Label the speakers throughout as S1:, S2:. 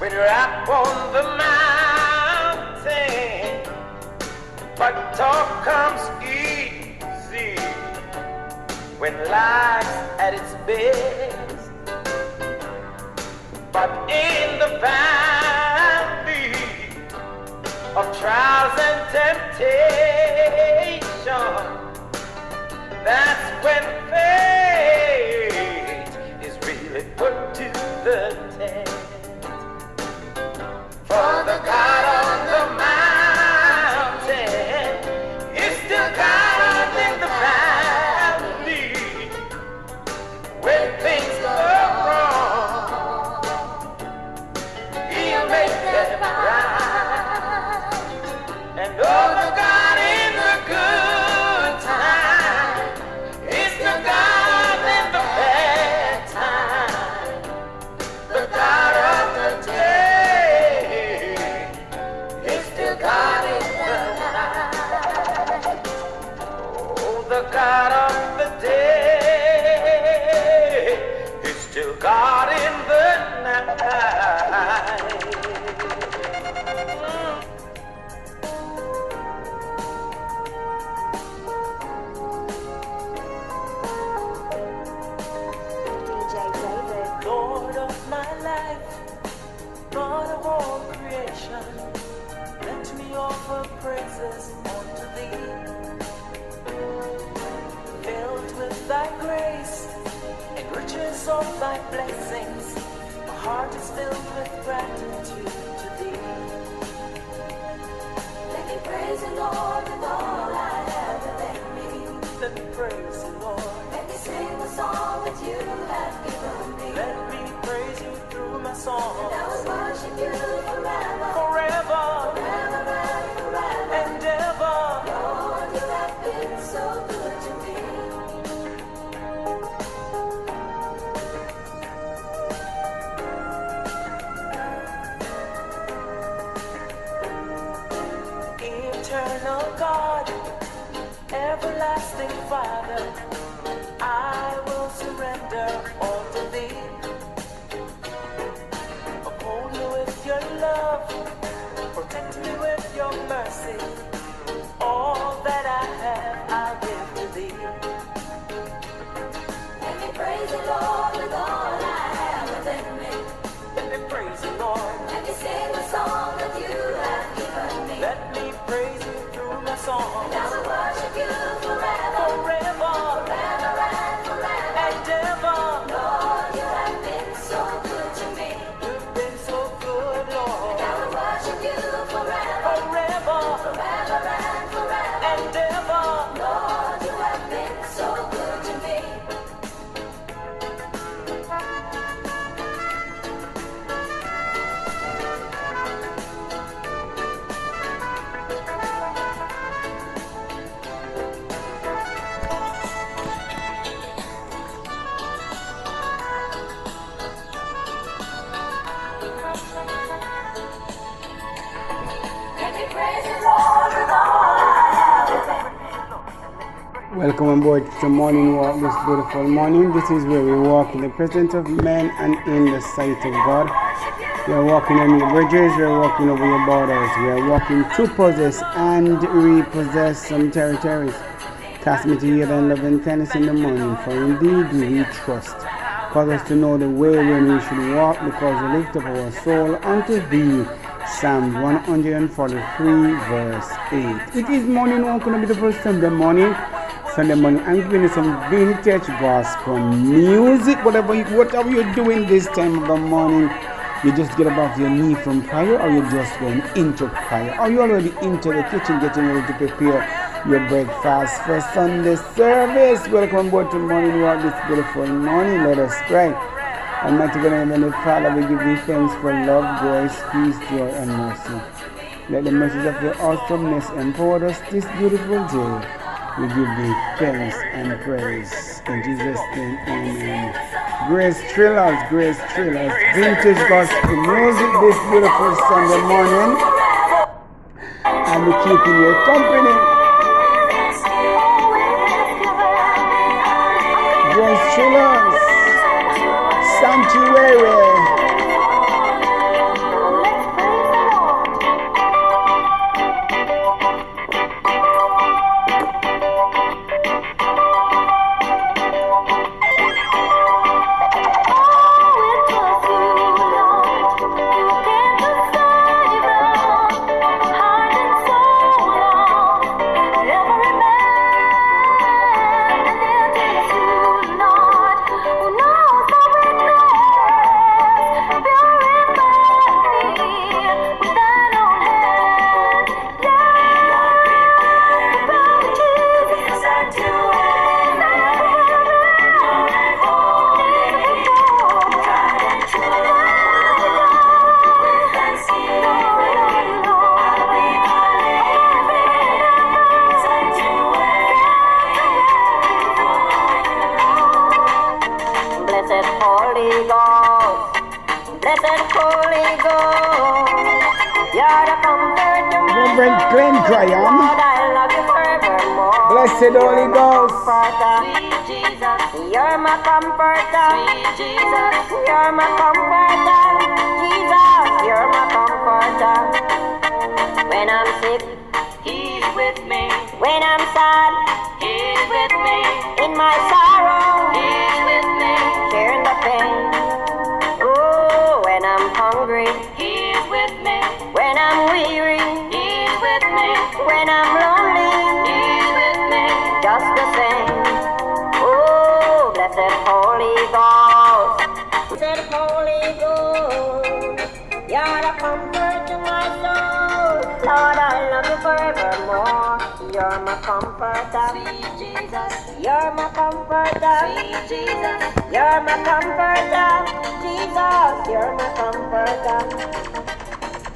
S1: when you're up on the mountain, but talk comes easy when life's at its best. But in the valley of trials and temptation, that's when faith is really put to the
S2: song that you have given me.
S1: Let me praise you through my song.
S2: And I will worship you
S1: all
S3: Welcome on board to Morning Walk this beautiful morning. This is where we walk in the presence of men and in the sight of God. We are walking on your bridges, we are walking over your borders, we are walking to possess and repossess some territories. Cast me to hear and love and kindness in the morning, for indeed do we trust. Cause us to know the way when we should walk, because we lift up our soul unto thee. Psalm 143, verse 8. It is morning walk on a beautiful Sunday morning. Sunday morning, I'm giving you some vintage gospel music. Whatever you, whatever you're doing this time of the morning, you just get above your knee from prayer, or you're just going into prayer, or you're already into the kitchen getting ready to prepare your breakfast for Sunday service. Welcome on board to morning walk this beautiful morning. Let us pray. Almighty God Heavenly Father, we give thee thanks for love, grace, peace, joy, and mercy. Let the message of your awesomeness empower us this beautiful day. We give thee thanks and praise. In Jesus' name, amen. Grace Thrillers, Grace Thrillers, vintage gospel music this beautiful Sunday morning. And we keeping your company. Blessed Holy Ghost.
S4: Sweet Jesus, you're my comforter. Sweet Jesus, you're my comforter. Jesus, you're my comforter. When I'm sick, He's with me. When I'm sad, He's with me. In my sorrow, He's with me. Sharing the pain. Oh, when I'm hungry, He's with me. When I'm weary, He's with me. When I'm lonely, He's with me. Just the same. Oh, blessed Holy Ghost. Blessed Holy Ghost. You're the comfort to my soul. Lord, I love you forevermore. You're my comforter. Sweet Jesus. You're my comforter. Sweet Jesus. You're my comforter. Jesus, you're my comforter.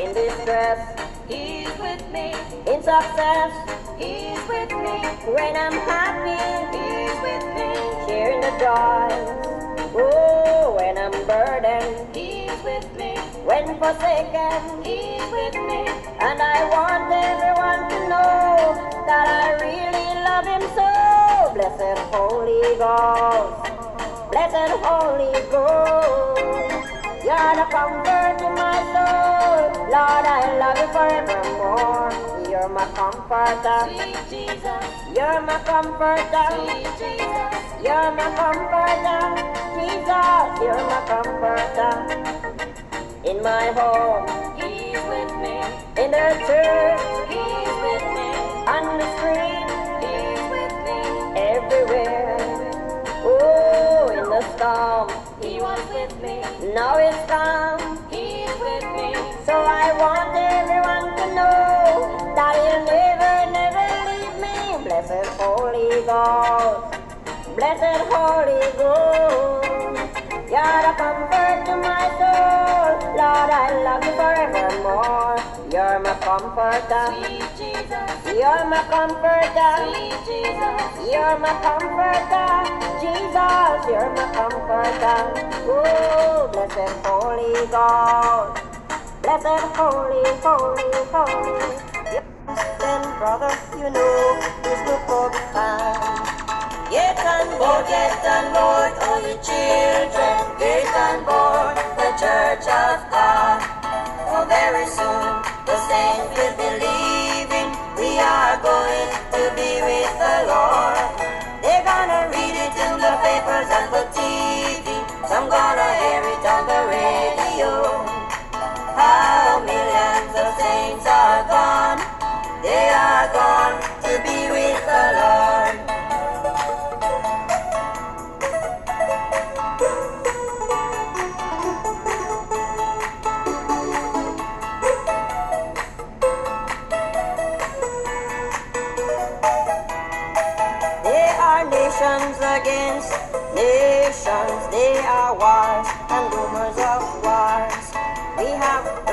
S4: In distress, He's with me. In success, He's with me. When I'm happy, He's with me. Sharing the joy. Oh, when I'm burdened, He's with me. When forsaken, He's with me. And I want everyone to know that I really love Him so. Blessed Holy Ghost. Blessed Holy Ghost. You're the comfort to my soul. Lord, I love you forevermore. You're my comforter. Jesus. You're my comforter. Jesus. You're my comforter. Jesus, you're my comforter. In my home, He's with me. In the church, He's with me. On the street, He's with me. Everywhere. Oh, in the storm, He was with me. Now it's calm, He's with me. So I want everyone Ghost, blessed Holy Ghost. You're the comfort to my soul. Lord, I love you forevermore. You're my comforter. Sweet Jesus. You're my comforter. Sweet Jesus. You're my comforter. Jesus, you're my comforter. Oh, blessed Holy God. Blessed Holy, Holy, Holy. Then, brother, you know, this look up time. Get on board, oh, get on board, all you children. Get on board the Church of God. For very soon the saints will be leaving. We are going to be with the Lord.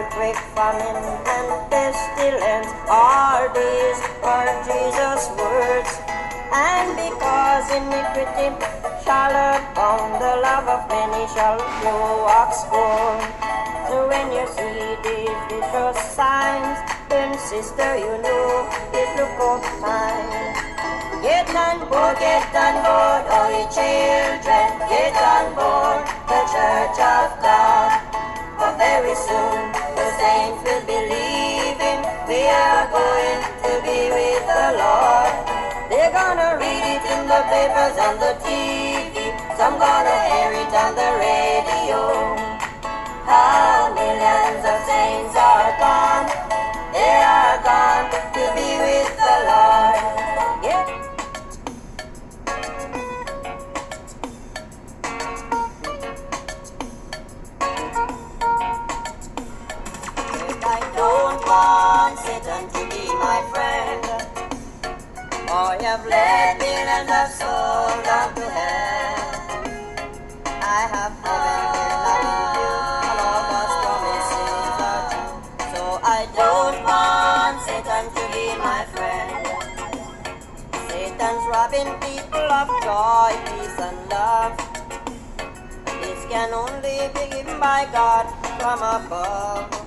S4: Earthquake, famine, and pestilence. are these are Jesus' words. And because iniquity shall abound, the love of many shall grow oxford. So when you see these vicious signs, then sister, you know it's look up time. Get on board, get on board, all you children. Get on board the Church of God. For very soon saints will be leaving. We are going to be with the Lord. They're gonna read it in the papers and the TV. Some gonna hear it on the radio. How millions of saints are gone. They are gone to be with my friend. Or have led millions of souls down to hell. I have heaven here loving you, and all God's promises are true. So I don't want Satan to be my friend. Satan's robbing people of joy, peace, and love. This can only be given by God from above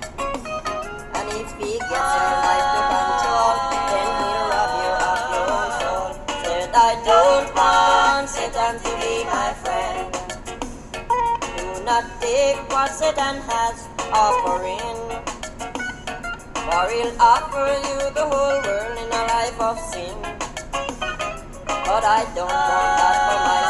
S4: speak, yet sir, life to control. Then he'll rob you of your soul. Said I don't want Satan to be my friend. Do not take what Satan has offering. For he'll offer you the whole world in a life of sin. But I don't want that for my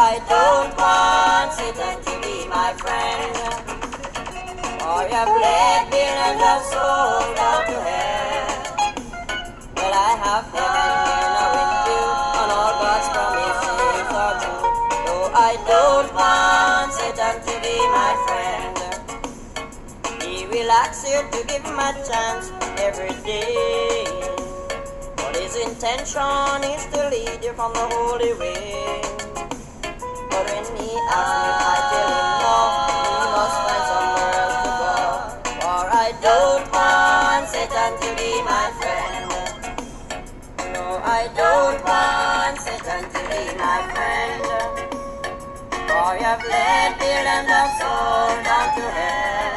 S4: I don't want Satan to be my friend. For you have led me and have sold out to hell. Well, I have heaven here now with you, and all God's promises are true. Though I don't want Satan to be my friend, he will ask you to give him a chance every day. But his intention is to lead you from the holy way asked me if I didn't know. We must find somewhere else to go. For I don't want Satan to be my friend. No, I don't want Satan to be my friend. For you have
S5: led me and I'm soul
S2: down
S6: to
S2: hell.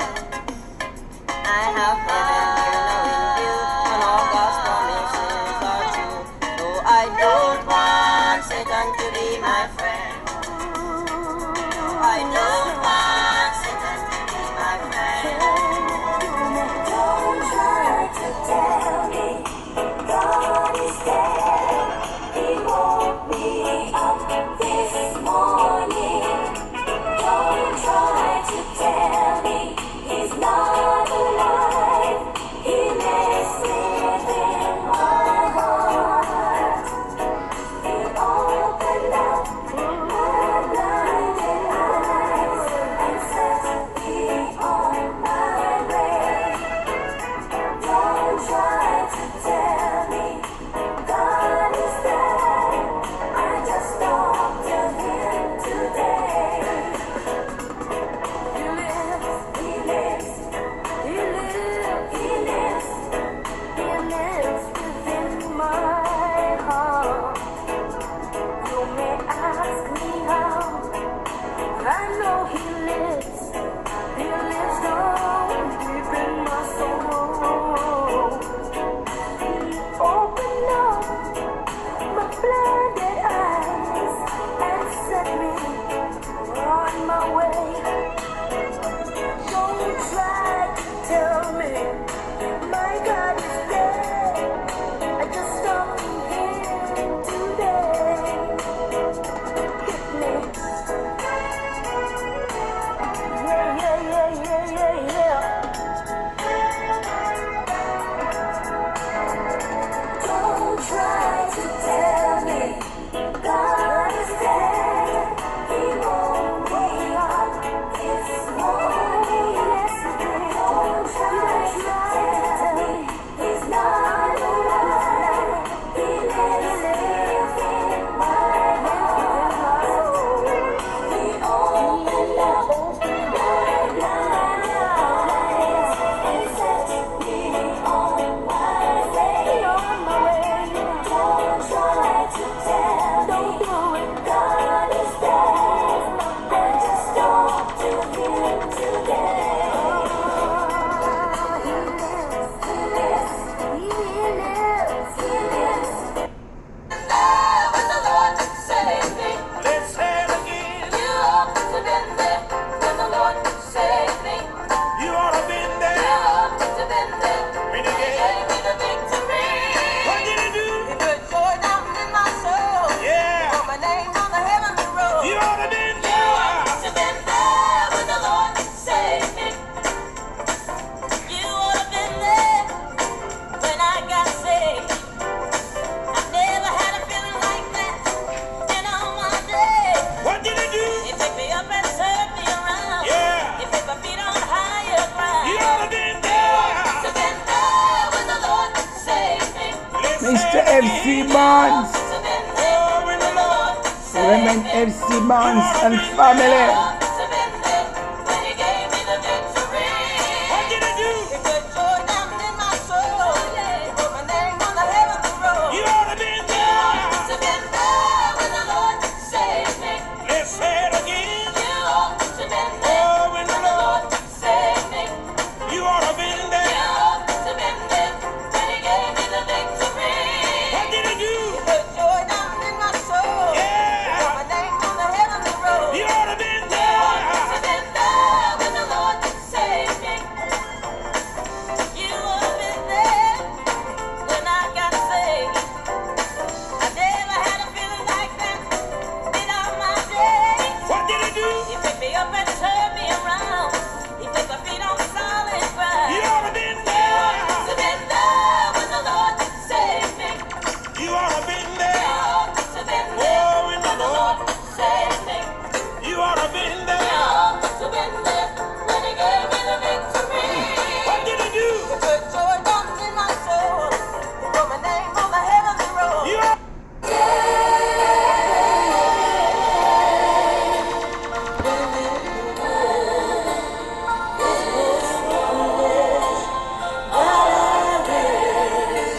S2: and
S3: family.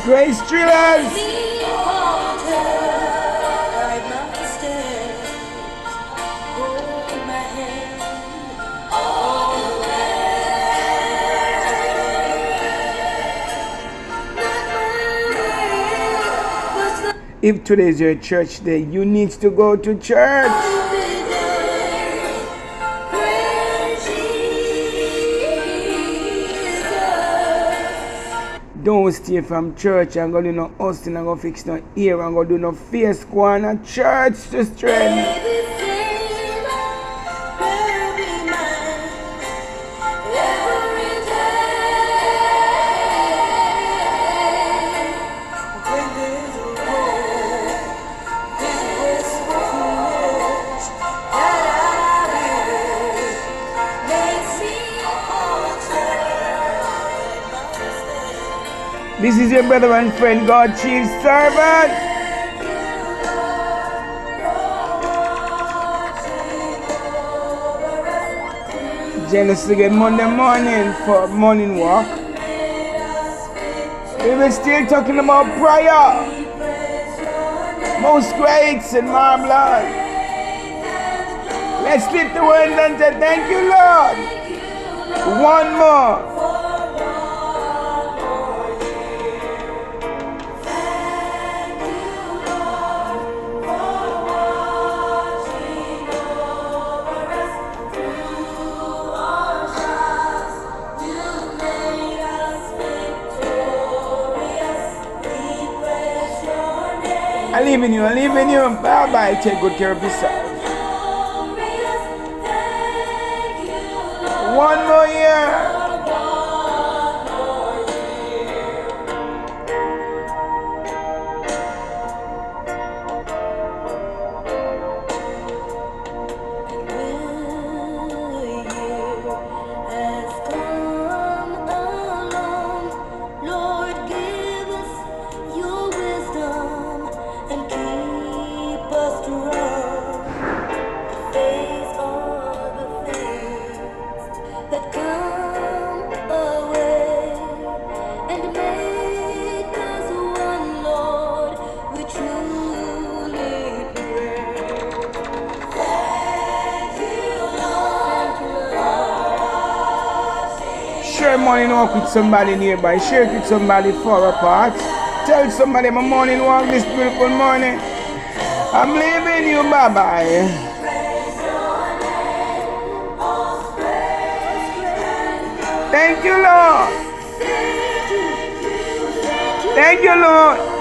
S2: Grace Thrillers! If today is your church day, you need to go to church. Don't stay from church and go do no hustle and go fix no ear and go do no face go on church to strength. This is your brother and friend, God Chief Servant. Genesis again Monday morning for morning walk. We were still talking about prayer. Most great and marvelous. Let's lift the word and say, Thank you, Lord. One more. In you, I live in you. Bye bye. Take good care of yourself. One more year. Morning walk with somebody nearby. Share it with somebody far apart. Tell somebody my morning walk this beautiful morning. I'm leaving you. Bye bye. Thank you, Lord. Thank you, Lord.